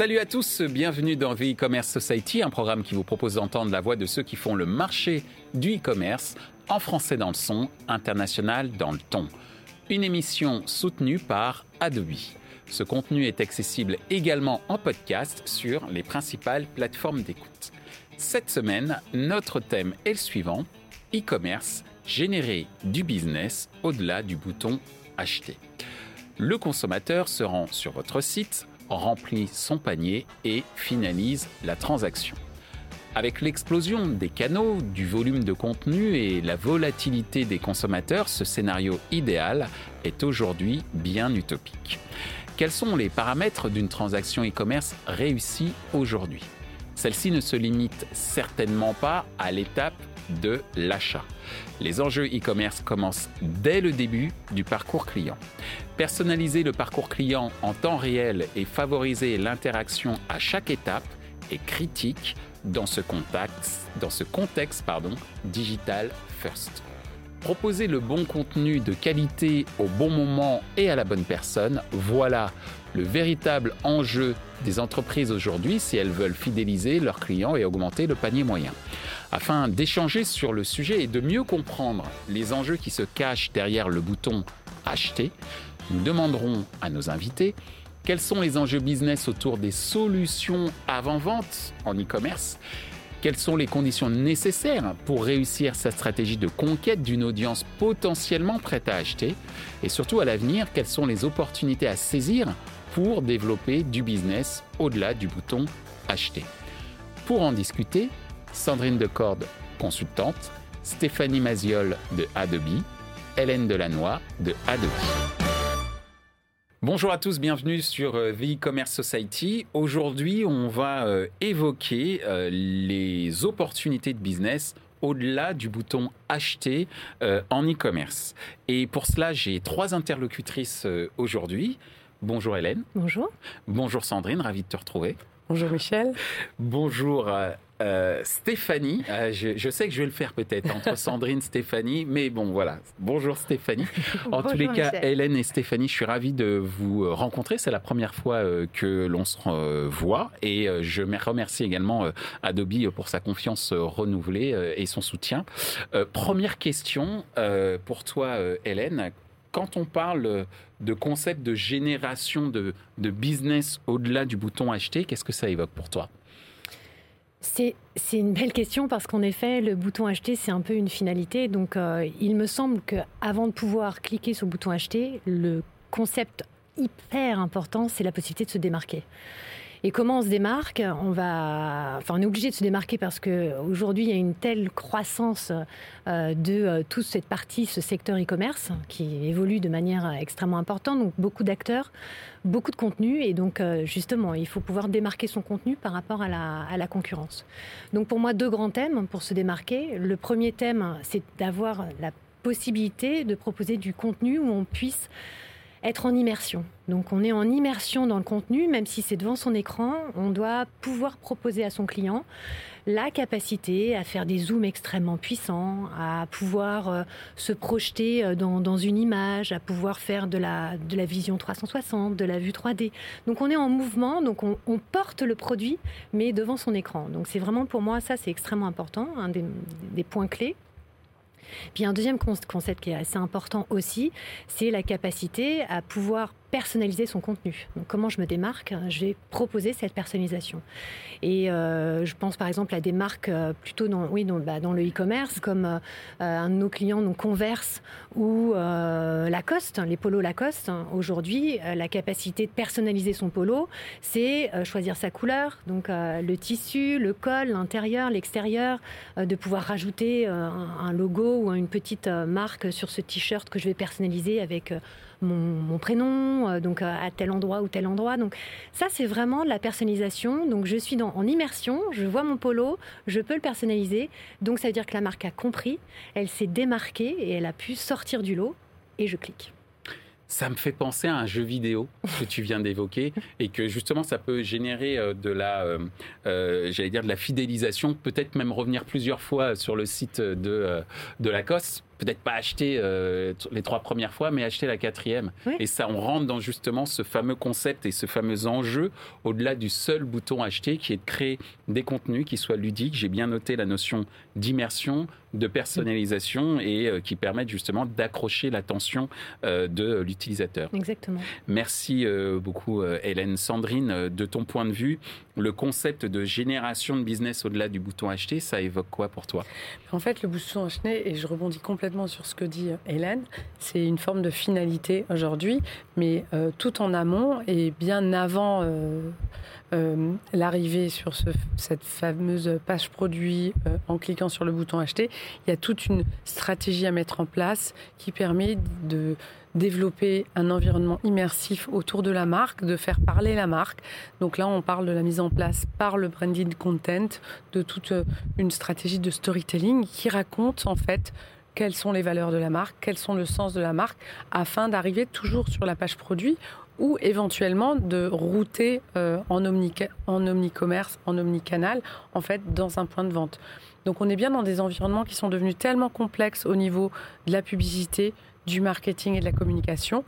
Salut à tous, bienvenue dans The E-Commerce Society, un programme qui vous propose d'entendre la voix de ceux qui font le marché du e-commerce en français dans le son, international dans le ton. Une émission soutenue par Adobe. Ce contenu est accessible également en podcast sur les principales plateformes d'écoute. Cette semaine, notre thème est le suivant, e-commerce, générer du business au-delà du bouton acheter. Le consommateur se rend sur votre site, remplit son panier et finalise la transaction. Avec l'explosion des canaux, du volume de contenu et la volatilité des consommateurs, ce scénario idéal est aujourd'hui bien utopique. Quels sont les paramètres d'une transaction e-commerce réussie aujourd'hui? Celle-ci ne se limite certainement pas à l'étape de l'achat. Les enjeux e-commerce commencent dès le début du parcours client. Personnaliser le parcours client en temps réel et favoriser l'interaction à chaque étape est critique dans ce contexte, digital first. Proposer le bon contenu de qualité au bon moment et à la bonne personne, voilà le véritable enjeu des entreprises aujourd'hui si elles veulent fidéliser leurs clients et augmenter le panier moyen. Afin d'échanger sur le sujet et de mieux comprendre les enjeux qui se cachent derrière le bouton Acheter, nous demanderons à nos invités quels sont les enjeux business autour des solutions avant-vente en e-commerce. Quelles sont les conditions nécessaires pour réussir sa stratégie de conquête d'une audience potentiellement prête à acheter? Et surtout à l'avenir, quelles sont les opportunités à saisir pour développer du business au-delà du bouton acheter? Pour en discuter, Sandrine Decorde, consultante, Stéphanie Maziol de Adobe, Hélène Delannoy de Adobe. Bonjour à tous, bienvenue sur euh, The E-Commerce Society. Aujourd'hui, on va euh, évoquer euh, les opportunités de business au-delà du bouton acheter en e-commerce. Et pour cela, j'ai trois interlocutrices aujourd'hui. Bonjour Hélène. Bonjour. Bonjour Sandrine, ravi de te retrouver. Bonjour Michel. Bonjour euh, Stéphanie, euh, je, sais que je vais le faire peut-être entre Sandrine, et Stéphanie, mais bon voilà. Bonjour Stéphanie. En tous les cas, Hélène et Stéphanie, je suis ravi de vous rencontrer. C'est la première fois euh, que l'on se voit et je remercie également Adobe pour sa confiance renouvelée et son soutien. Première question pour toi, Hélène. Quand on parle de concept de génération de business au-delà du bouton acheter, qu'est-ce que ça évoque pour toi? C'est une belle question parce qu'en effet, le bouton acheter, c'est un peu une finalité. Donc, euh, il me semble qu'avant de pouvoir cliquer sur le bouton acheter, le concept hyper important, c'est la possibilité de se démarquer. Et comment on se démarque On va, enfin, on est obligé de se démarquer parce que aujourd'hui, il y a une telle croissance euh, de euh, toute cette partie, ce secteur e-commerce qui évolue de manière extrêmement importante. Donc, beaucoup d'acteurs, beaucoup de contenu, et donc euh, justement, il faut pouvoir démarquer son contenu par rapport à la, à la concurrence. Donc, pour moi, deux grands thèmes pour se démarquer. Le premier thème, c'est d'avoir la possibilité de proposer du contenu où on puisse être en immersion. Donc on est en immersion dans le contenu, même si c'est devant son écran, on doit pouvoir proposer à son client la capacité à faire des zooms extrêmement puissants, à pouvoir euh, se projeter euh, dans, une image, à pouvoir faire de la, de la vision 360, de la vue 3D. Donc on est en mouvement, donc on, porte le produit, mais devant son écran. Donc c'est vraiment pour moi, ça c'est extrêmement important, un des points clés. Puis un deuxième concept qui est assez important aussi, c'est la capacité à pouvoir personnaliser son contenu. Comment je me démarque Je vais proposer cette personnalisation. Et euh, je pense par exemple à des marques euh, plutôt dans, oui, dans, bah, dans le e-commerce, comme euh, un de nos clients, donc Converse ou Lacoste, les polos Lacoste. Aujourd'hui, la capacité de personnaliser son polo, c'est choisir sa couleur, donc le tissu, le col, l'intérieur, l'extérieur, de pouvoir rajouter un, logo ou une petite marque sur ce t-shirt que je vais personnaliser avec mon, prénom, euh, donc euh, à tel endroit ou tel endroit. Donc ça, c'est vraiment de la personnalisation. Donc je suis dans, en immersion, je vois mon polo, je peux le personnaliser. Donc ça veut dire que la marque a compris, elle s'est démarquée et elle a pu sortir du lot et je clique. Ça me fait penser à un jeu vidéo que tu viens d'évoquer et que justement ça peut générer euh, de la, j'allais dire de la fidélisation, peut-être même revenir plusieurs fois sur le site de, de Lacoste peut-être pas acheter euh, les trois premières fois, mais acheter la quatrième. Et ça, on rentre dans justement ce fameux concept et ce fameux enjeu au-delà du seul bouton acheter, qui est de créer des contenus qui soient ludiques. J'ai bien noté la notion d'immersion, de personnalisation et euh, qui permettent justement d'accrocher l'attention euh, de l'utilisateur. Exactement. Merci beaucoup, Hélène. Sandrine, de ton point de vue, le concept de génération de business au-delà du bouton acheter, ça évoque quoi pour toi? En fait, le bouton acheter, et je rebondis complètement sur ce que dit euh, Hélène, c'est une forme de finalité aujourd'hui, mais euh, tout en amont et bien avant euh, l'arrivée sur cette fameuse page produit en cliquant sur le bouton acheter, il y a toute une stratégie à mettre en place qui permet de développer un environnement immersif autour de la marque, de faire parler la marque. Donc là, on parle de la mise en place par le branded content, de toute une stratégie de storytelling qui raconte en fait quelles sont les valeurs de la marque, quels sont le sens de la marque, afin d'arriver toujours sur la page produit ou éventuellement de router euh, en, omni en omnicommerce, en omnicanal, en fait, dans un point de vente. Donc on est bien dans des environnements qui sont devenus tellement complexes au niveau de la publicité, du marketing et de la communication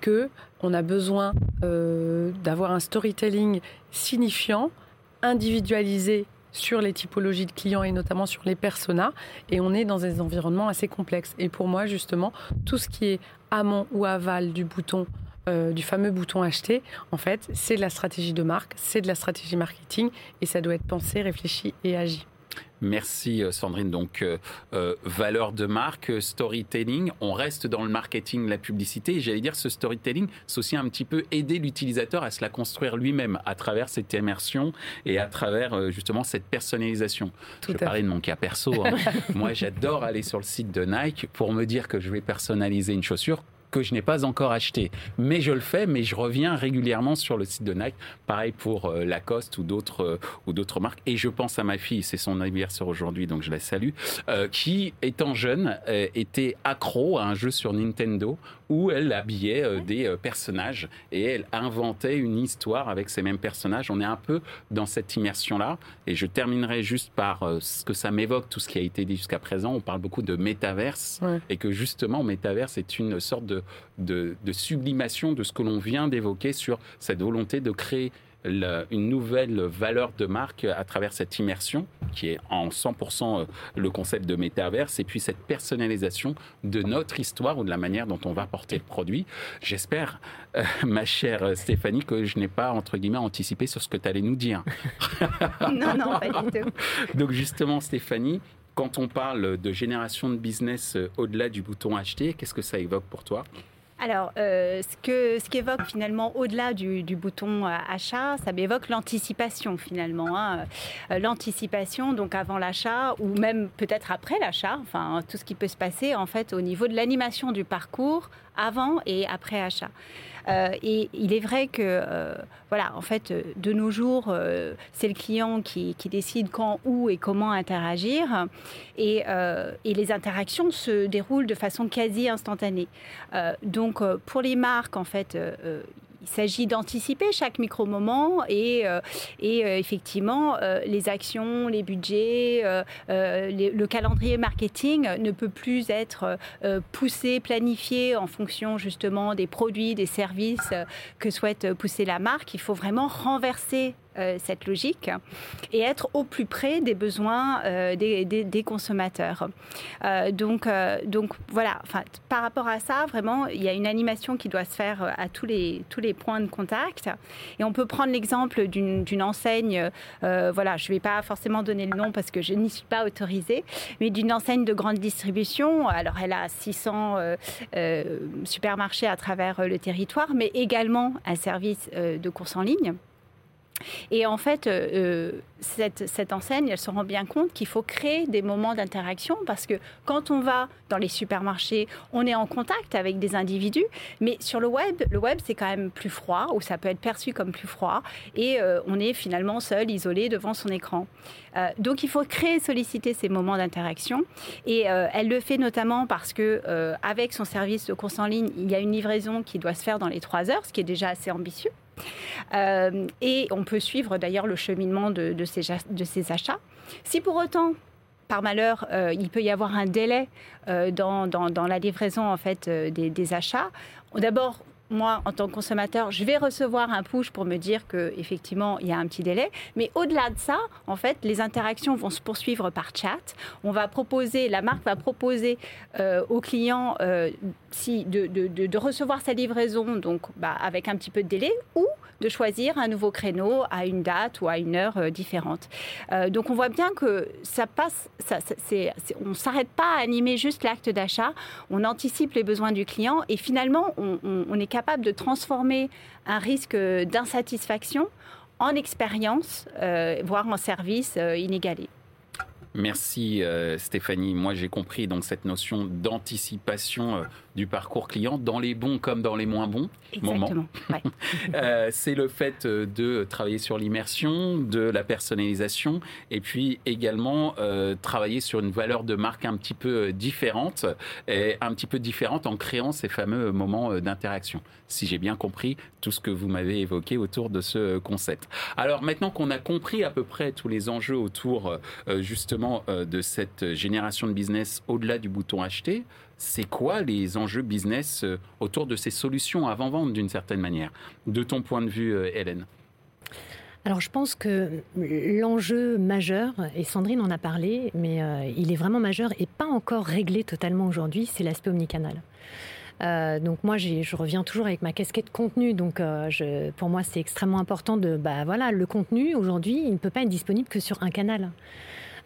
que on a besoin euh, d'avoir un storytelling signifiant, individualisé sur les typologies de clients et notamment sur les personas. Et on est dans des environnements assez complexes. Et pour moi, justement, tout ce qui est amont ou aval du bouton, euh, du fameux bouton acheter, en fait, c'est de la stratégie de marque, c'est de la stratégie marketing et ça doit être pensé, réfléchi et agi. Merci euh, Sandrine. Donc, euh, euh, valeur de marque, storytelling. On reste dans le marketing, la publicité. Et j'allais dire, ce storytelling, c'est aussi un petit peu aider l'utilisateur à se la construire lui-même à travers cette immersion et à travers justement cette personnalisation. je vais parler de mon cas perso. Hein. Moi, j'adore aller sur le site de Nike pour me dire que je vais personnaliser une chaussure que je n'ai pas encore acheté. Mais je le fais, mais je reviens régulièrement sur le site de Nike. Pareil pour euh, Lacoste ou d'autres euh, ou d'autres marques. Et je pense à ma fille, c'est son anniversaire aujourd'hui, donc je la salue, euh, qui étant jeune était accro à un jeu sur Nintendo où elle habillait des personnages et elle inventait une histoire avec ces mêmes personnages. On est un peu dans cette immersion-là. Et je terminerai juste par ce que ça m'évoque, tout ce qui a été dit jusqu'à présent. On parle beaucoup de métaverse et que justement, métaverse est une sorte de de, sublimation de ce que l'on vient d'évoquer sur cette volonté de créer une nouvelle valeur de marque à travers cette immersion, qui est en 100% euh, le concept de métaverse, et puis cette personnalisation de notre histoire ou de la manière dont on va porter le produit. J'espère, euh, ma chère Stéphanie, que je n'ai pas, entre guillemets, anticipé sur ce que tu allais nous dire. non, non, pas du tout. Donc justement, Stéphanie, quand on parle de génération de business euh, au-delà du bouton acheter, qu'est-ce que ça évoque pour toi? Alors, euh, ce que ce qu'évoque finalement au-delà du, bouton euh, achat, ça m'évoque l'anticipation finalement. Hein. l'anticipation, donc avant l'achat ou même peut-être après l'achat. Enfin, tout ce qui peut se passer en fait au niveau de l'animation du parcours avant et après achat. Euh, et il est vrai que, euh, voilà, en fait, de nos jours, euh, c'est le client qui, décide quand, où et comment interagir. Et, et, les interactions se déroulent de façon quasi instantanée. donc, pour les marques, en fait, il s'agit d'anticiper chaque micro-moment et, euh, et euh, effectivement, euh, les actions, les budgets, le calendrier marketing ne peut plus être poussé, planifié en fonction justement des produits, des services que souhaite pousser la marque. Il faut vraiment renverser cette logique et être au plus près des besoins euh, des, consommateurs. Euh, donc, donc voilà, enfin, par rapport à ça, vraiment, il y a une animation qui doit se faire à tous les, tous les points de contact. Et on peut prendre l'exemple d'une enseigne, voilà, je ne vais pas forcément donner le nom parce que je n'y suis pas autorisée, mais d'une enseigne de grande distribution. Alors, elle a 600 supermarchés à travers le territoire, mais également un service de course en ligne. Et en fait, euh, euh, cette, enseigne, elle se rend bien compte qu'il faut créer des moments d'interaction parce que quand on va dans les supermarchés, on est en contact avec des individus, mais sur le web, le web c'est quand même plus froid ou ça peut être perçu comme plus froid et euh, on est finalement seul, isolé devant son écran. donc il faut créer, solliciter ces moments d'interaction et elle le fait notamment parce que avec son service de course en ligne, il y a une livraison qui doit se faire dans les trois heures, ce qui est déjà assez ambitieux. Euh, et on peut suivre d'ailleurs le cheminement de, ces, achats. Si pour autant par malheur, il peut y avoir un délai dans, dans, la livraison en fait des, des achats. D'abord, moi, en tant que consommateur, je vais recevoir un push pour me dire qu'effectivement, il y a un petit délai. Mais au-delà de ça, en fait, les interactions vont se poursuivre par chat. On va proposer, la marque va proposer euh, aux euh, de, recevoir sa livraison donc, bah, avec un petit peu de délai ou de choisir un nouveau créneau à une date ou à une heure euh, différente. Euh, donc on voit bien que ça passe, on ne s'arrête pas à animer juste l'acte d'achat, on anticipe les besoins du client et finalement on, est capable de transformer un risque d'insatisfaction en expérience, euh, voire en service inégalé. Merci Stéphanie. Moi j'ai compris donc cette notion d'anticipation du parcours client dans les bons comme dans les moins bons Exactement. moments. Euh, c'est le fait euh, de travailler sur l'immersion, de la personnalisation et puis également euh, travailler sur une valeur de marque un petit peu différente et un petit peu différente en créant ces fameux moments d'interaction. Si j'ai bien compris tout ce que vous m'avez évoqué autour de ce concept. Alors maintenant qu'on a compris à peu près tous les enjeux autour justement de cette génération de business au-delà du bouton acheter, c'est quoi les enjeux business euh, autour de ces solutions avant-vente d'une certaine manière De ton point de vue, euh, Hélène? Alors je pense que l'enjeu majeur, et Sandrine en a parlé, mais euh, il est vraiment majeur et pas encore réglé totalement aujourd'hui, c'est l'aspect omnicanal. donc moi, je reviens toujours avec ma casquette contenu. Donc pour moi, c'est extrêmement important de, bah voilà, le contenu aujourd'hui, il ne peut pas être disponible que sur un canal.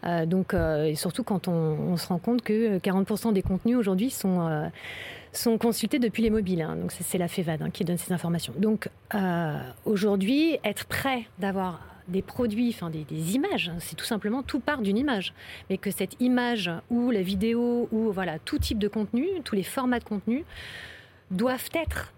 Euh, donc, euh, et surtout quand on, se rend compte que 40% des contenus aujourd'hui sont euh, sont consultés depuis les mobiles. Hein. Donc c'est la FEVAD hein, qui donne ces informations. Donc aujourd'hui, être prêt d'avoir des produits, enfin des, des images, hein, c'est tout simplement tout part d'une image, mais que cette image ou la vidéo ou voilà tout type de contenu, tous les formats de contenu doivent être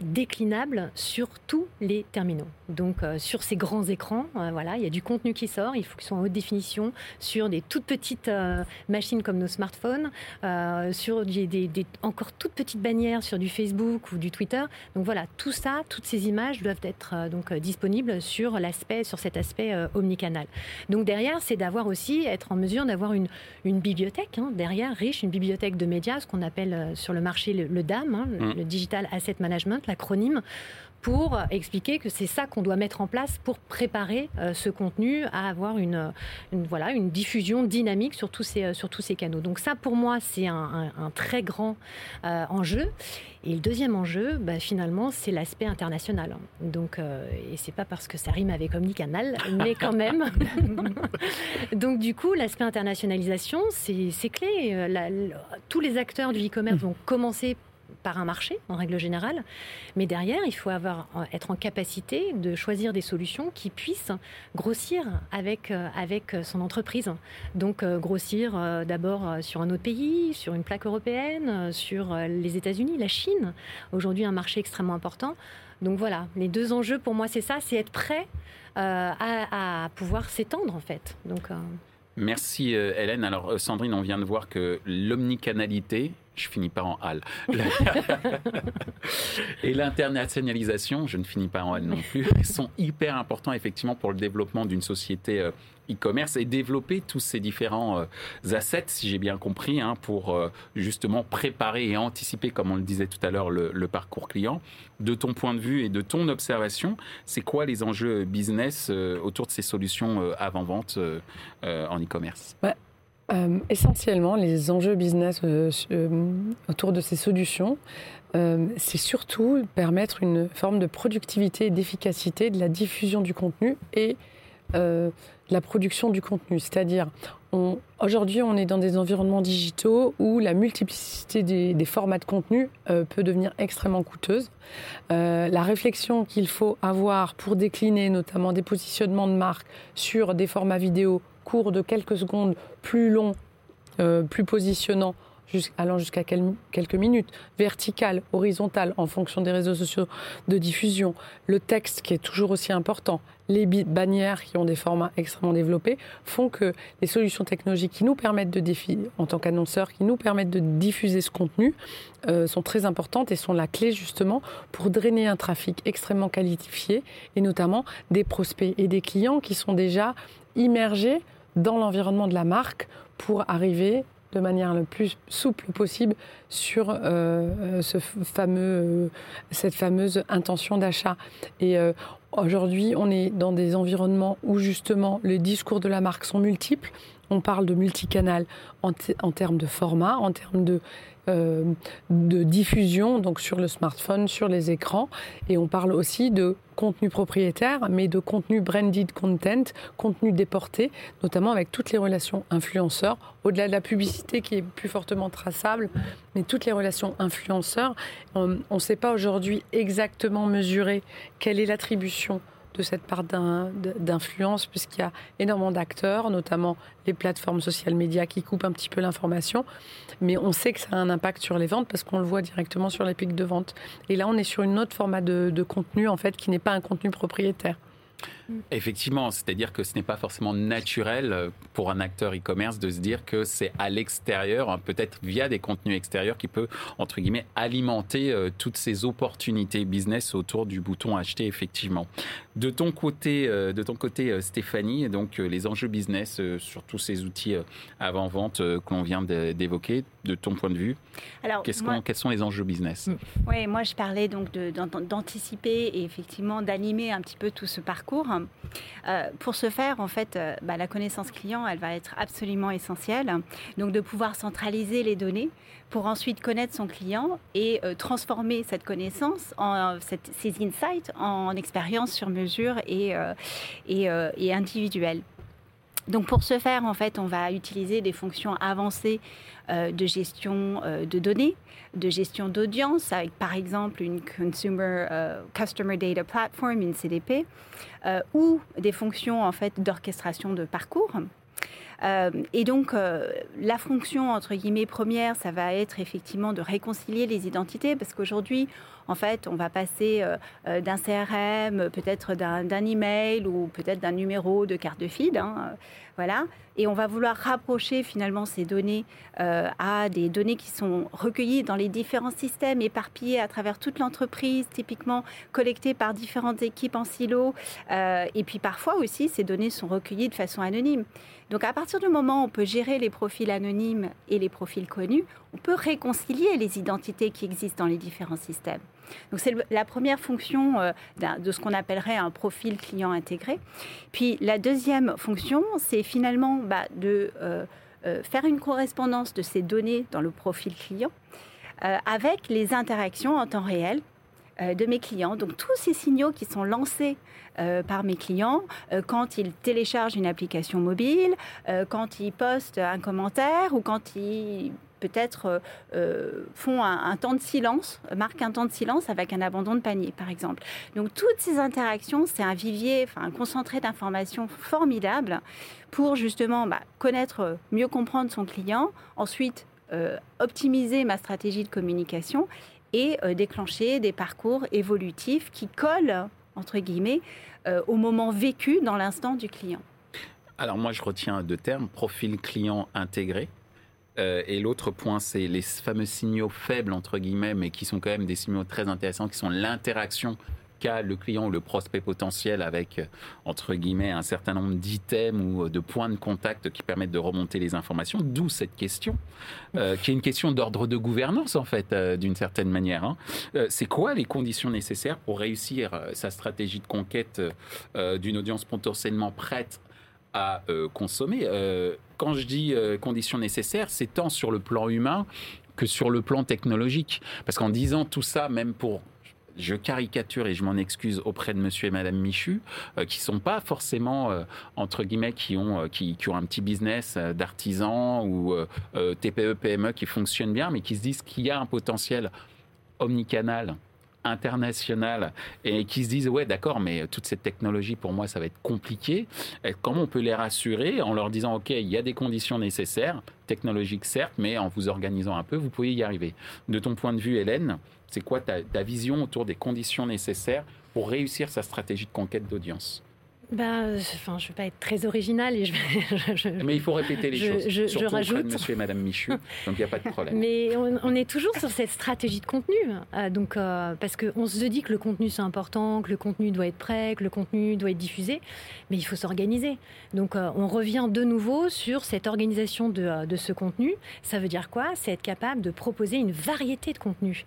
déclinable sur tous les terminaux. Donc euh, sur ces grands écrans, euh, voilà, il y a du contenu qui sort, il faut qu'ils soit en haute définition sur des toutes petites euh, machines comme nos smartphones, sur des, encore toutes petites bannières sur du Facebook ou du Twitter. Donc voilà, tout ça, toutes ces images doivent être donc disponibles sur l'aspect, sur cet aspect omnicanal. Donc derrière, c'est d'avoir aussi être en mesure d'avoir une, une bibliothèque hein, derrière riche, une bibliothèque de médias, ce qu'on appelle sur le marché le, DAM, hein, le, mm. le Digital Asset Management l'acronyme pour expliquer que c'est ça qu'on doit mettre en place pour préparer euh, ce contenu à avoir une, voilà, une diffusion dynamique sur tous ces, sur tous ces canaux. Donc ça, pour moi, c'est un, très grand euh, enjeu. Et le deuxième enjeu, bah, finalement, c'est l'aspect international. Donc, euh, et c'est pas parce que ça rime avec Omnicanal, mais quand même. Donc, du coup, l'aspect internationalisation, c'est clé. tous les acteurs du e-commerce vont commencer par un marché en règle générale, mais derrière, il faut avoir, euh, être en capacité de choisir des solutions qui puissent grossir avec, euh, avec son entreprise. Donc euh, grossir d'abord sur un autre pays, sur une plaque européenne, sur les États-Unis, la Chine, aujourd'hui un marché extrêmement important. Donc voilà, les deux enjeux pour moi c'est ça, c'est être prêt à, pouvoir s'étendre en fait. Donc, Merci Hélène. Alors Sandrine, on vient de voir que l'omnicanalité je finis pas en hal. et l'internationalisation, je ne finis pas en hal non plus, sont hyper importants effectivement pour le développement d'une société euh, e-commerce et développer tous ces différents euh, assets, si j'ai bien compris, hein, pour euh, justement préparer et anticiper, comme on le disait tout à l'heure, le, parcours client. De ton point de vue et de ton observation, c'est quoi les enjeux business autour de ces solutions avant-vente en e-commerce? Euh, essentiellement, les enjeux business euh, euh, autour de ces solutions, c'est surtout permettre une forme de productivité et d'efficacité de la diffusion du contenu et la production du contenu. C'est-à-dire, aujourd'hui, on est dans des environnements digitaux où la multiplicité des, des formats de contenu peut devenir extrêmement coûteuse. la réflexion qu'il faut avoir pour décliner notamment des positionnements de marque sur des formats vidéo court de quelques secondes, plus long, euh, plus positionnant, allant jusqu'à quelques minutes, vertical, horizontal, en fonction des réseaux sociaux de diffusion, le texte qui est toujours aussi important, les bannières qui ont des formats extrêmement développés, font que les solutions technologiques qui nous permettent de défier, en tant qu'annonceurs, qui nous permettent de diffuser ce contenu, euh, sont très importantes et sont la clé justement pour drainer un trafic extrêmement qualifié et notamment des prospects et des clients qui sont déjà immergés dans l'environnement de la marque pour arriver de manière le plus souple possible sur euh, ce fameux, cette fameuse intention d'achat. Et aujourd'hui, on est dans des environnements où justement les discours de la marque sont multiples. On parle de multicanal en, en termes de format, en termes de euh, de diffusion, donc sur le smartphone, sur les écrans. Et on parle aussi de contenu propriétaire, mais de contenu branded content, contenu déporté, notamment avec toutes les relations influenceurs, au-delà de la publicité qui est plus fortement traçable, mais toutes les relations influenceurs. On ne sait pas aujourd'hui exactement mesurer quelle est l'attribution de cette part d'influence, puisqu'il y a énormément d'acteurs, notamment les plateformes social médias qui coupent un petit peu l'information. Mais on sait que ça a un impact sur les ventes parce qu'on le voit directement sur les pics de vente. Et là, on est sur une autre format de, de contenu, en fait, qui n'est pas un contenu propriétaire. Effectivement, c'est-à-dire que ce n'est pas forcément naturel euh, pour un acteur e-commerce de se dire que c'est à l'extérieur, hein, peut-être via des contenus extérieurs, qui peut, entre guillemets, alimenter euh, toutes ces opportunités business autour du bouton acheter, effectivement. De ton côté, euh, de ton côté Stéphanie, donc les enjeux business sur tous ces outils avant-vente qu'on vient d'évoquer, de ton point de vue, Alors, quels sont les enjeux business? Oui, moi je parlais donc d'anticiper et effectivement d'animer un petit peu tout ce parcours. Euh, pour ce faire, en fait, euh, bah, la connaissance client, elle va être absolument essentielle. Donc, de pouvoir centraliser les données pour ensuite connaître son client et euh, transformer cette connaissance, en, ces insights, en expérience sur mesure et, et, et individuelle. Donc pour ce faire, en fait, on va utiliser des fonctions avancées de gestion de données, de gestion d'audience, avec par exemple une Consumer Customer Data Platform, une CDP, euh, ou des fonctions en fait d'orchestration de parcours. Euh, et donc, euh, la fonction, entre guillemets, première, ça va être effectivement de réconcilier les identités, parce qu'aujourd'hui, en fait, on va passer d'un CRM, peut-être d'un email ou peut-être d'un numéro de carte de feed. Hein, voilà. Et on va vouloir rapprocher finalement ces données euh, à des données qui sont recueillies dans les différents systèmes éparpillés à travers toute l'entreprise, typiquement collectées par différentes équipes en silo. Euh, et puis parfois aussi, ces données sont recueillies de façon anonyme. Donc à partir du moment où on peut gérer les profils anonymes et les profils connus, on peut réconcilier les identités qui existent dans les différents systèmes. Donc c'est la première fonction euh, de ce qu'on appellerait un profil client intégré. Puis la deuxième fonction, c'est finalement bah, de euh, euh, faire une correspondance de ces données dans le profil client avec les interactions en temps réel de mes clients. Donc tous ces signaux qui sont lancés par mes clients quand ils téléchargent une application mobile, quand ils postent un commentaire ou quand ils peut-être euh, euh, font un, temps de silence, marquent un temps de silence avec un abandon de panier, par exemple. Donc toutes ces interactions, c'est un vivier, enfin un concentré d'informations formidable pour justement bah, connaître, mieux comprendre son client, ensuite euh, optimiser ma stratégie de communication et déclencher des parcours évolutifs qui collent, entre guillemets, au moment vécu dans l'instant du client. Alors moi, je retiens deux termes, profil client intégré euh, et l'autre point, c'est les fameux signaux faibles, entre guillemets, mais qui sont quand même des signaux très intéressants, qui sont l'interaction qu'a le client ou le prospect potentiel avec, euh, entre guillemets, un certain nombre d'items ou de points de contact qui permettent de remonter les informations. D'où cette question, euh, qui est une question d'ordre de gouvernance, en fait, d'une certaine manière. Hein. c'est quoi les conditions nécessaires pour réussir sa stratégie de conquête d'une audience potentiellement prête à consommer quand je dis euh, conditions nécessaires, c'est tant sur le plan humain que sur le plan technologique. Parce qu'en disant tout ça, même pour je caricature et je m'en excuse auprès de monsieur et madame Michu, euh, qui sont pas forcément, euh, entre guillemets, qui ont, qui, ont un petit business d'artisans ou TPE, PME qui fonctionne bien, mais qui se disent qu'il y a un potentiel omnicanal internationales et qui se disent ouais d'accord mais toute cette technologie pour moi ça va être compliqué. Comment on peut les rassurer en leur disant ok il y a des conditions nécessaires technologiques certes mais en vous organisant un peu vous pouvez y arriver. De ton point de vue Hélène c'est quoi ta, ta vision autour des conditions nécessaires pour réussir sa stratégie de conquête d'audience? Bah, enfin, je ne vais pas être très original et je, Mais il faut répéter les choses. Je, Surtout rajoute. Monsieur et Madame Michu, donc il n'y a pas de problème. Mais on, est toujours sur cette stratégie de contenu, euh, donc euh, parce qu'on se dit que le contenu c'est important, que le contenu doit être prêt, que le contenu doit être diffusé, mais il faut s'organiser. Donc euh, on revient de nouveau sur cette organisation de, de, ce contenu. Ça veut dire quoi? C'est être capable de proposer une variété de contenus.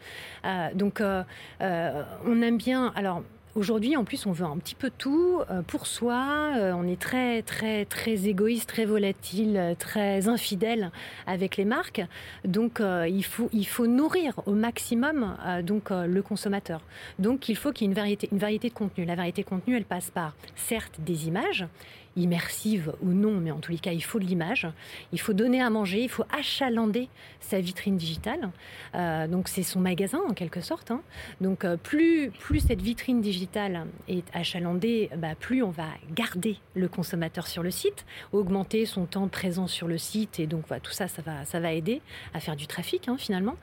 donc on aime bien. Alors Aujourd'hui, en plus, on veut un petit peu tout euh, pour soi. Euh, on est très, très, très égoïste, très volatile, très infidèle avec les marques. Donc, euh, il, faut, il faut nourrir au maximum donc, le consommateur. Donc, il faut qu'il y ait une variété, une variété de contenu. La variété de contenu, elle passe par, certes, des images immersive ou non, mais en tous les cas, il faut de l'image. Il faut donner à manger, il faut achalander sa vitrine digitale. Euh, donc c'est son magasin en quelque sorte. Hein. Donc euh, plus, plus cette vitrine digitale est achalandée, bah, plus on va garder le consommateur sur le site, augmenter son temps de présence sur le site et donc voilà, tout ça, ça va, ça va aider à faire du trafic hein, finalement.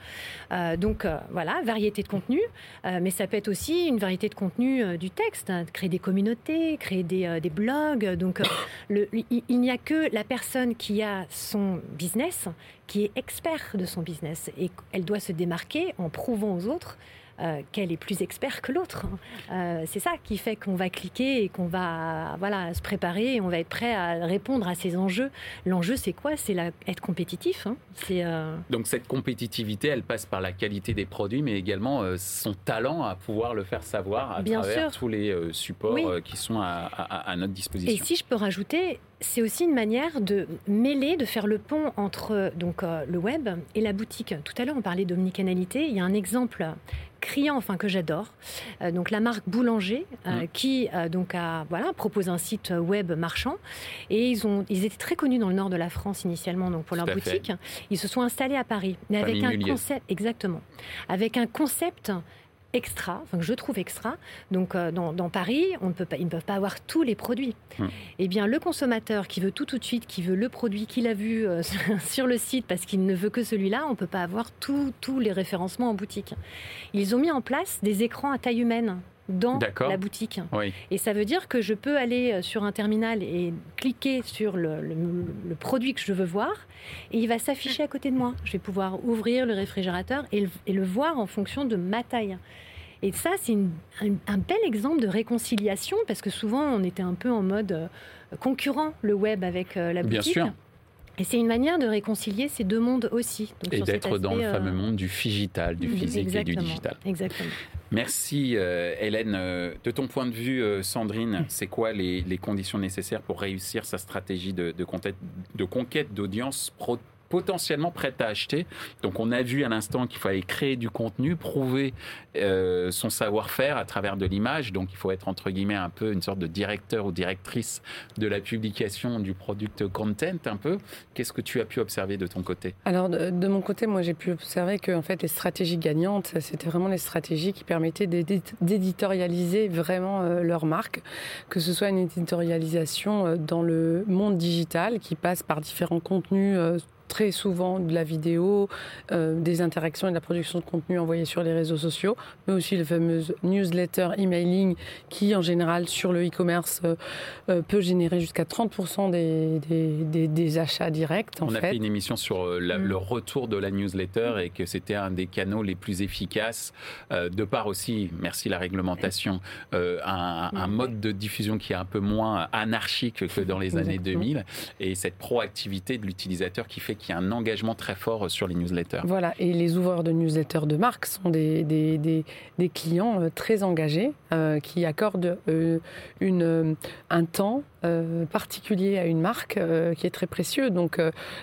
Euh, donc voilà, variété de contenu, mais ça peut être aussi une variété de contenu du texte, hein, créer des communautés, créer des, des blogs. Donc le, il n'y a que la personne qui a son business qui est expert de son business et elle doit se démarquer en prouvant aux autres euh, qu'elle est plus expert que l'autre. Euh, c'est ça qui fait qu'on va cliquer et qu'on va voilà, se préparer et on va être prêt à répondre à ces enjeux. L'enjeu, c'est quoi? C'est être compétitif. Hein. Euh, Donc cette compétitivité, elle passe par la qualité des produits, mais également son talent à pouvoir le faire savoir à travers tous les supports qui sont à, à notre disposition. Et si je peux rajouter, c'est aussi une manière de mêler, de faire le pont entre donc, euh, le web et la boutique. Tout à l'heure, on parlait d'omnicanalité. Il y a un exemple criant, enfin que j'adore. Euh, donc la marque Boulanger, euh, mmh. qui donc a, voilà, propose un site web marchand. Et ils, ont, ils étaient très connus dans le nord de la France initialement donc pour leur boutique. Ils se sont installés à Paris. Mais avec un concept, exactement. Avec un concept extra, enfin que je trouve extra. Donc euh, dans, Paris, on ne peut pas, ils ne peuvent pas avoir tous les produits. Hum. Eh bien, le consommateur qui veut tout tout de suite, qui veut le produit qu'il a vu euh, sur le site parce qu'il ne veut que celui-là, on ne peut pas avoir tous les référencements en boutique. Ils ont mis en place des écrans à taille humaine dans la boutique. Et ça veut dire que je peux aller euh, sur un terminal et cliquer sur le, produit que je veux voir et il va s'afficher à côté de moi. Je vais pouvoir ouvrir le réfrigérateur et le voir en fonction de ma taille. Et ça, c'est un, bel exemple de réconciliation, parce que souvent, on était un peu en mode euh, concurrent, le web avec euh, la boutique. Bien sûr. Et c'est une manière de réconcilier ces deux mondes aussi. et d'être dans le fameux monde du digital, du physique et du digital. Exactement. Merci Hélène. De ton point de vue, Sandrine, c'est quoi les, conditions nécessaires pour réussir sa stratégie de, de conquête d'audience pro potentiellement prête à acheter. Donc on a vu à l'instant qu'il fallait créer du contenu, prouver euh, son savoir-faire à travers de l'image. Donc il faut être entre guillemets un peu une sorte de directeur ou directrice de la publication du product content un peu. Qu'est-ce que tu as pu observer de ton côté? Alors de, mon côté, moi j'ai pu observer que fait les stratégies gagnantes, c'était vraiment les stratégies qui permettaient d'éditorialiser vraiment euh, leur marque, que ce soit une éditorialisation euh, dans le monde digital qui passe par différents contenus très souvent de la vidéo, euh, des interactions et de la production de contenu envoyé sur les réseaux sociaux, mais aussi les fameuses newsletters emailing qui, en général, sur le e-commerce, euh, euh, peut générer jusqu'à 30% des, des, des, achats directs. On a fait. une émission sur mm. le retour de la newsletter et que c'était un des canaux les plus efficaces, de part aussi, merci la réglementation, un, un, mm. mode de diffusion qui est un peu moins anarchique que dans les années 2000 et cette proactivité de l'utilisateur qui fait qu'il y a un engagement très fort sur les newsletters. Voilà, et les ouvreurs de newsletters de marque sont des, des, clients euh, très engagés euh, qui accordent euh, une, un temps particulier à une marque qui est très précieux. Donc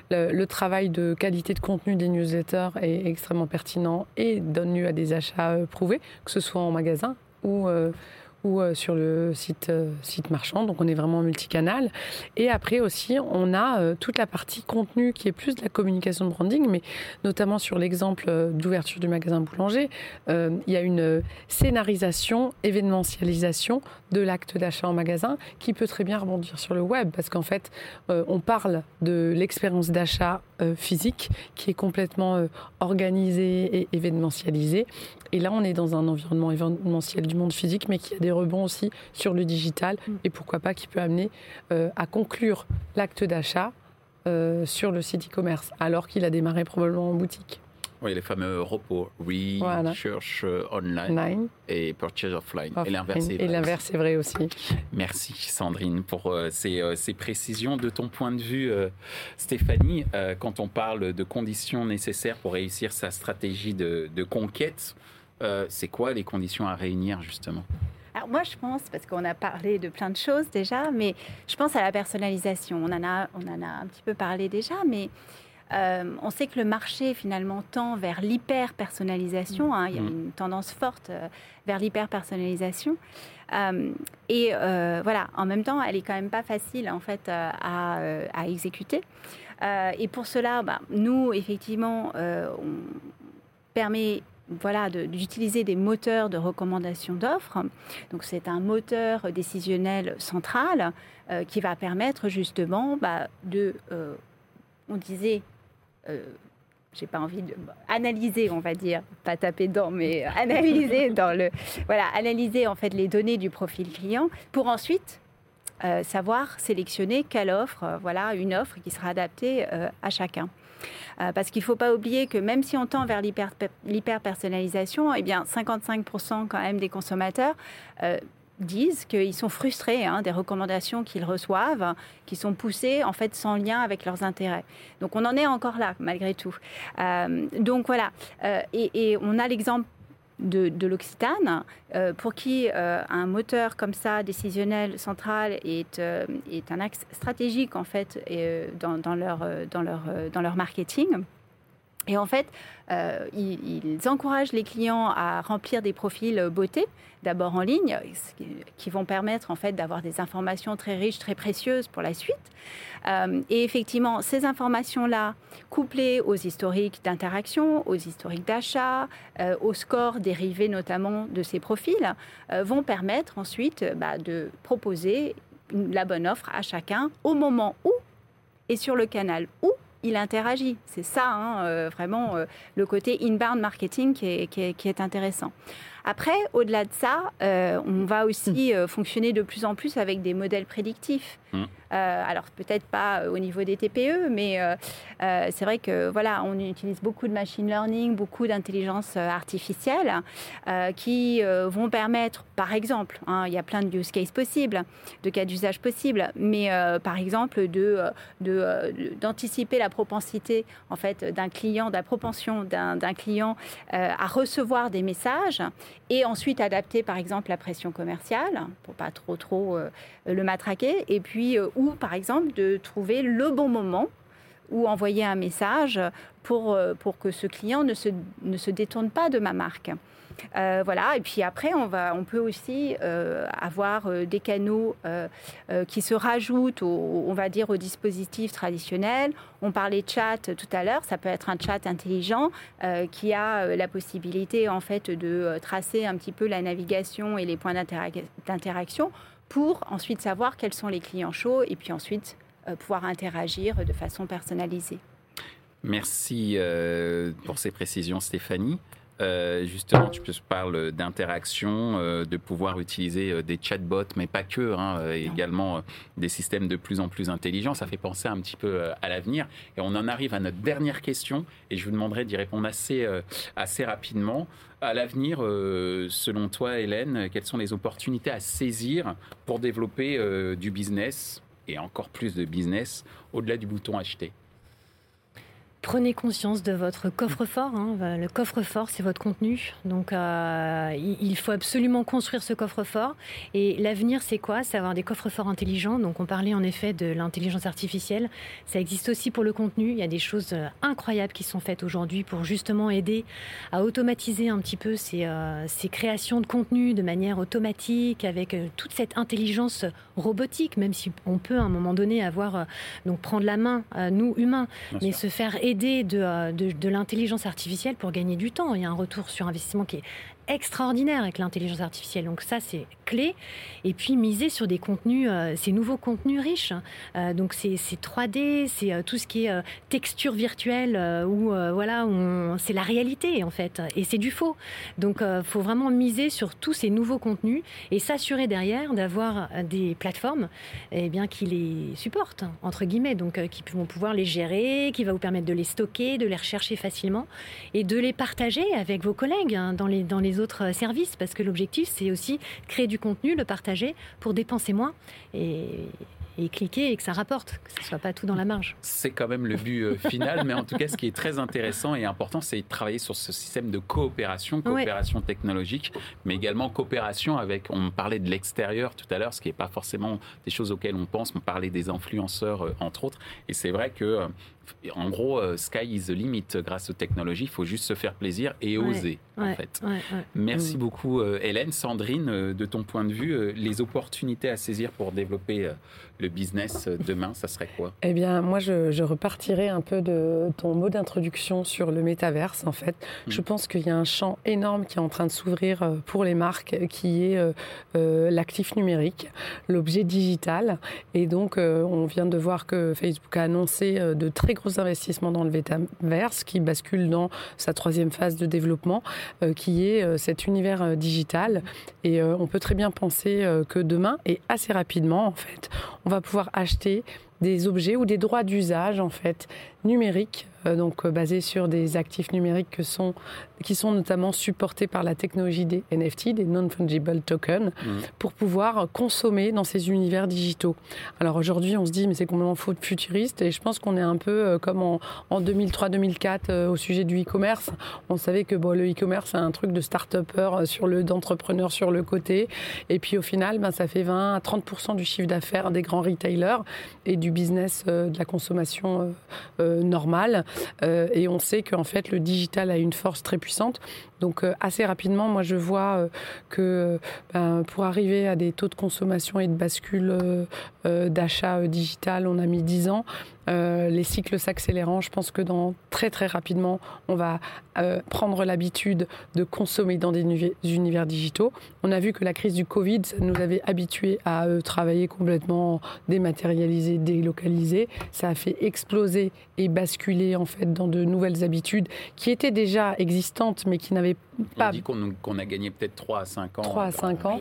le, travail de qualité de contenu des newsletters est extrêmement pertinent et donne lieu à des achats prouvés, que ce soit en magasin ou ou euh, sur le site, euh, site marchand. Donc on est vraiment multicanal. Et après aussi, on a euh, toute la partie contenu qui est plus de la communication de branding, mais notamment sur l'exemple d'ouverture du magasin Boulanger, il y a une scénarisation, événementialisation de l'acte d'achat en magasin qui peut très bien rebondir sur le web parce qu'en fait, on parle de l'expérience d'achat physique qui est complètement organisé et événementialisé. Et là, on est dans un environnement événementiel du monde physique, mais qui a des rebonds aussi sur le digital, mm. et pourquoi pas qui peut amener à conclure l'acte d'achat sur le site e-commerce, alors qu'il a démarré probablement en boutique. Oui, les fameux repos, research euh, online et purchase offline. Et l'inverse est vrai. Et l'inverse est vrai aussi. Merci Sandrine pour euh, euh, ces, précisions. De ton point de vue, Stéphanie, quand on parle de conditions nécessaires pour réussir sa stratégie de, de conquête, c'est quoi les conditions à réunir justement? Alors moi, je pense, parce qu'on a parlé de plein de choses déjà, mais je pense à la personnalisation. On en a, on en a un petit peu parlé déjà, mais euh, on sait que le marché finalement tend vers l'hyper-personnalisation. Hein. il y a mm. une tendance forte euh, vers l'hyper-personnalisation. Euh, et voilà, en même temps, elle est quand même pas facile en fait à, exécuter. et pour cela, bah, nous, effectivement, on permet voilà, d'utiliser des moteurs de recommandation d'offres. Donc c'est un moteur décisionnel central qui va permettre justement bah, de, on disait, j'ai pas envie de analyser, on va dire, pas taper dedans, mais analyser dans le, voilà, analyser en fait les données du profil client pour ensuite euh, savoir sélectionner quelle offre, euh, voilà, une offre qui sera adaptée à chacun. parce qu'il faut pas oublier que même si on tend vers l'hyper-personnalisation, eh bien 55% quand même des consommateurs disent qu'ils sont frustrés hein, des recommandations qu'ils reçoivent, qui sont poussées en fait sans lien avec leurs intérêts. Donc on en est encore là malgré tout. Euh, donc voilà, euh, et, on a l'exemple de, l'Occitane, euh, pour qui un moteur comme ça, décisionnel, central, est, est un axe stratégique en fait dans, leur, dans, leur, dans leur marketing. Et en fait, euh, ils, encouragent les clients à remplir des profils beauté, d'abord en ligne, qui vont permettre en fait d'avoir des informations très riches, très précieuses pour la suite. Euh, et effectivement, ces informations-là, couplées aux historiques d'interaction, aux historiques d'achat, euh, aux scores dérivés notamment de ces profils, vont permettre ensuite bah, de proposer la bonne offre à chacun au moment où et sur le canal où il interagit. C'est ça, hein, euh, vraiment, euh, le côté inbound marketing qui est intéressant. Après, au-delà de ça, euh, on va aussi fonctionner de plus en plus avec des modèles prédictifs. Hmm. Euh, alors peut-être pas au niveau des TPE, mais euh, euh, c'est vrai que voilà, on utilise beaucoup de machine learning, beaucoup d'intelligence artificielle qui vont permettre, par exemple, hein, il y a plein de use cases possibles, de cas d'usage possibles, mais par exemple de d'anticiper la propensité en fait d'un client, la propension d'un client à recevoir des messages et ensuite adapter par exemple la pression commerciale pour pas trop trop le matraquer et puis ou par exemple de trouver le bon moment ou envoyer un message pour, euh, pour que ce client ne se, ne se détourne pas de ma marque. Euh, voilà, et puis après, on, va, on peut aussi euh, avoir des canaux qui se rajoutent, au, on va dire, au dispositif traditionnel. On parlait chat tout à l'heure, ça peut être un chat intelligent qui a la possibilité, en fait, de tracer un petit peu la navigation et les points d'interaction pour ensuite savoir quels sont les clients chauds et puis ensuite euh, pouvoir interagir de façon personnalisée. Merci euh, pour ces précisions, Stéphanie. Euh, justement, tu parles d'interaction, de pouvoir utiliser des chatbots, mais pas que, hein, également des systèmes de plus en plus intelligents. Ça fait penser un petit peu à l'avenir. Et on en arrive à notre dernière question, et je vous demanderai d'y répondre assez, assez rapidement à l'avenir, euh, selon toi, Hélène, quelles sont les opportunités à saisir pour développer euh, du business et encore plus de business au-delà du bouton acheter? Prenez conscience de votre coffre-fort. Hein. Le coffre-fort, c'est votre contenu. Donc, euh, il faut absolument construire ce coffre-fort. Et l'avenir, c'est quoi? C'est avoir des coffres-forts intelligents. Donc, on parlait en effet de l'intelligence artificielle. Ça existe aussi pour le contenu. Il y a des choses euh, incroyables qui sont faites aujourd'hui pour justement aider à automatiser un petit peu ces, euh, ces créations de contenu de manière automatique, avec toute cette intelligence robotique, même si on peut à un moment donné avoir donc prendre la main, nous humains, mais se faire aider euh, de, de, l'intelligence artificielle pour gagner du temps. Il y a un retour sur investissement qui est extraordinaire avec l'intelligence artificielle. Donc ça, c'est clé. Et puis miser sur des contenus, euh, ces nouveaux contenus riches. Euh, donc c'est 3D, c'est euh, tout ce qui est texture virtuelle où voilà, c'est la réalité en fait, et c'est du faux. Donc faut vraiment miser sur tous ces nouveaux contenus et s'assurer derrière d'avoir des plateformes, eh bien qui les supportent entre guillemets, donc qui vont pouvoir les gérer, qui va vous permettre de les stocker, de les rechercher facilement et de les partager avec vos collègues hein, dans les dans les autres services, parce que l'objectif c'est aussi créer du contenu, le partager pour dépenser moins et, cliquer et que ça rapporte, que ce ne soit pas tout dans la marge. C'est quand même le but euh, final, mais en tout cas, ce qui est très intéressant et important, c'est de travailler sur ce système de coopération, coopération technologique, mais également coopération avec, on parlait de l'extérieur tout à l'heure, ce qui n'est pas forcément des choses auxquelles on pense, on parlait des influenceurs, euh, entre autres, et c'est vrai que euh, en gros, euh, sky is the limit grâce aux technologies. Il faut juste se faire plaisir et oser, en fait. Merci mm. beaucoup, euh, Hélène. Sandrine, euh, de ton point de vue, les opportunités à saisir pour développer le business demain, ça serait quoi? Eh bien, moi, je, je, repartirais un peu de ton mot d'introduction sur le métaverse, en fait. Mm. Je pense qu'il y a un champ énorme qui est en train de s'ouvrir pour les marques, qui est l'actif numérique, l'objet digital. Et donc, on vient de voir que Facebook a annoncé de très gros investissements dans le Metaverse qui bascule dans sa troisième phase de développement, euh, qui est euh, cet univers euh, digital. Et on peut très bien penser que demain, et assez rapidement en fait, on va pouvoir acheter des objets ou des droits d'usage en fait numériques euh, donc euh, basés sur des actifs numériques que sont, qui sont notamment supportés par la technologie des NFT, des non-fungible tokens, mmh. pour pouvoir consommer dans ces univers digitaux. Alors aujourd'hui, on se dit, mais c'est complètement futuriste, et je pense qu'on est un peu euh, comme en, en 2003-2004 au sujet du e-commerce. On savait que bon, le e-commerce, c'est un truc de start-upper sur le, d'entrepreneurs sur le côté, et puis au final, ben, ça fait 20 à 30% du chiffre d'affaires des grands retailers et du business de la consommation normale. Euh, et on sait qu'en fait, le digital a une force très puissante. Donc, euh, assez rapidement, moi, je vois euh, que ben, pour arriver à des taux de consommation et de bascule d'achat digital, on a mis 10 ans. les cycles s'accélérant, je pense que dans très très rapidement, on va prendre l'habitude de consommer dans des univers digitaux. On a vu que la crise du Covid, nous avait habitués à travailler complètement dématérialisé, délocalisé. Ça a fait exploser et basculer en fait dans de nouvelles habitudes qui étaient déjà existantes mais qui n'avaient pas. On dit qu'on a gagné peut-être 3 à 5 ans. 3 à 5 ans.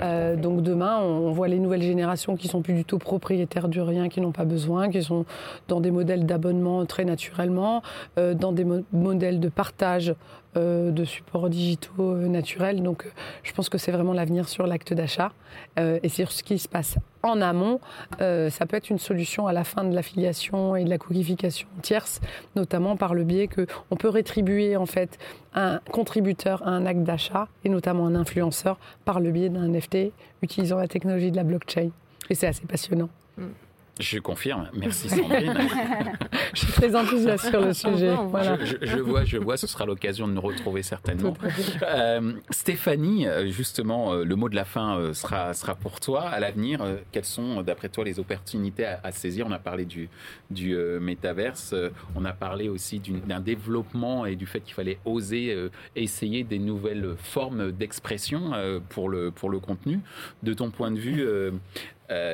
Euh, donc demain, on voit les nouvelles générations qui sont plus du tout propriétaires du rien, qui n'ont pas besoin, qui sont dans des modèles d'abonnement très naturellement, euh, dans des modèles de partage euh, de supports digitaux naturels. Donc je pense que c'est vraiment l'avenir sur l'acte d'achat et sur ce qui se passe en amont, euh, ça peut être une solution à la fin de l'affiliation et de la cookification tierce, notamment par le biais qu'on peut rétribuer en fait un contributeur à un acte d'achat et notamment un influenceur par le biais d'un NFT utilisant la technologie de la blockchain. Et c'est assez passionnant. Mm. Je confirme. Merci Sandrine. je suis très enthousiaste sur le sujet. Je, vois, je vois. Ce sera l'occasion de nous retrouver certainement. Euh, Stéphanie, justement, euh, le mot de la fin euh, sera sera pour toi. À l'avenir, quelles sont, d'après toi, les opportunités à, saisir? On a parlé du du métaverse. on a parlé aussi d'un développement et du fait qu'il fallait oser essayer des nouvelles formes d'expression pour le pour le contenu. De ton point de vue, euh,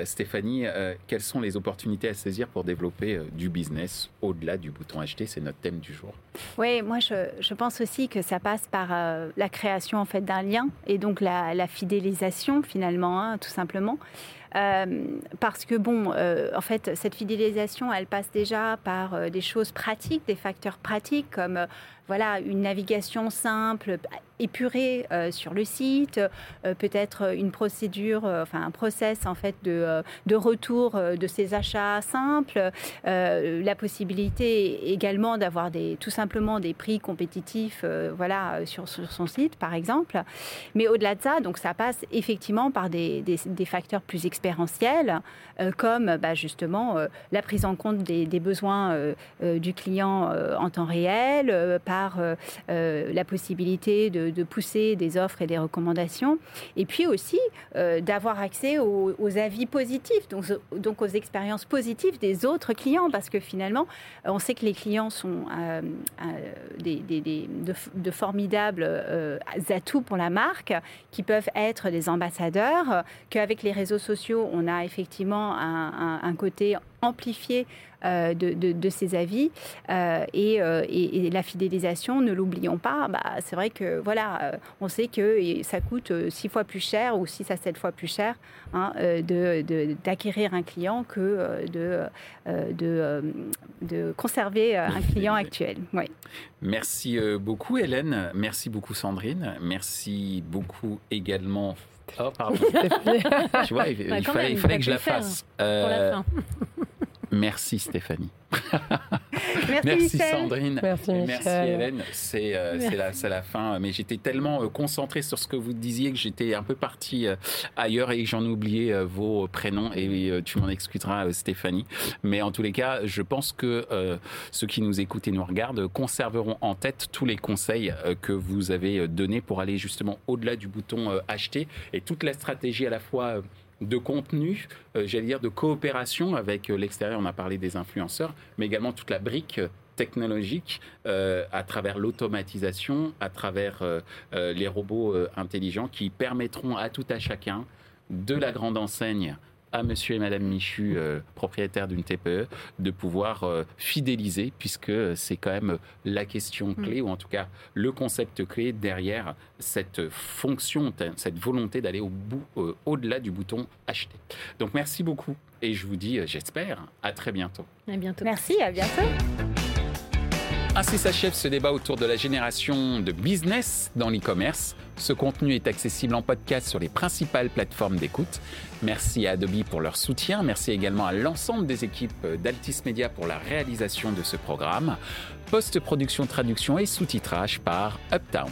Stéphanie, euh, quelles sont les opportunités à saisir pour développer euh, du business au-delà du bouton acheter? C'est notre thème du jour. Oui, moi je, pense aussi que ça passe par la création en fait d'un lien et donc la, fidélisation finalement, hein, tout simplement. parce que bon, en fait, cette fidélisation, elle passe déjà par des choses pratiques, des facteurs pratiques comme voilà une navigation simple, épurée euh, sur le site, euh, peut-être une procédure, euh, enfin un process en fait de, retour de ces achats simples, la possibilité également d'avoir des tout simplement des prix compétitifs, voilà sur, son site par exemple. Mais au-delà de ça, donc ça passe effectivement par des, facteurs plus expérientiels, comme bah, justement la prise en compte des, besoins du client en temps réel, la possibilité de, pousser des offres et des recommandations, et puis aussi d'avoir accès aux, avis positifs, donc, donc aux expériences positives des autres clients, parce que finalement, on sait que les clients sont des, de, formidables atouts pour la marque, qui peuvent être des ambassadeurs, qu'avec les réseaux sociaux, on a effectivement un, côté amplifié euh, de, ces avis euh, euh, et, et, la fidélisation, ne l'oublions pas. Bah, c'est vrai que voilà, on sait que ça coûte six fois plus cher ou six à sept fois plus cher hein, d'acquérir un client que de, de, conserver un client actuel. Oui. Merci beaucoup Hélène, merci beaucoup Sandrine, merci beaucoup également Oh, pardon. tu vois, il, bah, fallait, il fallait que je la fasse. Euh, merci Stéphanie. Merci, Sandrine. Merci, Merci Hélène. C'est euh, la, la, fin. Mais j'étais tellement euh, concentré sur ce que vous disiez que j'étais un peu parti euh, ailleurs et j'en ai oublié vos prénoms. Et tu m'en excuseras, Stéphanie. Mais en tous les cas, je pense que ceux qui nous écoutent et nous regardent conserveront en tête tous les conseils que vous avez donnés pour aller justement au-delà du bouton acheter et toute la stratégie à la fois de contenu, euh, j'allais dire de coopération avec euh, l'extérieur. On a parlé des influenceurs, mais également toute la brique euh, technologique à travers l'automatisation, à travers les robots intelligents qui permettront à tout à chacun de la grande enseigne à monsieur et madame Michu, euh, propriétaires d'une TPE, de pouvoir euh, fidéliser, puisque c'est quand même la question mm. clé, ou en tout cas le concept clé derrière cette fonction, cette volonté d'aller au bout, euh, au-delà du bouton acheter. Donc merci beaucoup, et je vous dis, j'espère, à très bientôt. À bientôt. Merci, à bientôt. Ainsi s'achève ce débat autour de la génération de business dans l'e-commerce. Ce contenu est accessible en podcast sur les principales plateformes d'écoute. Merci à Adobe pour leur soutien. Merci également à l'ensemble des équipes d'Altis Media pour la réalisation de ce programme. Post-production, traduction et sous-titrage par Uptown.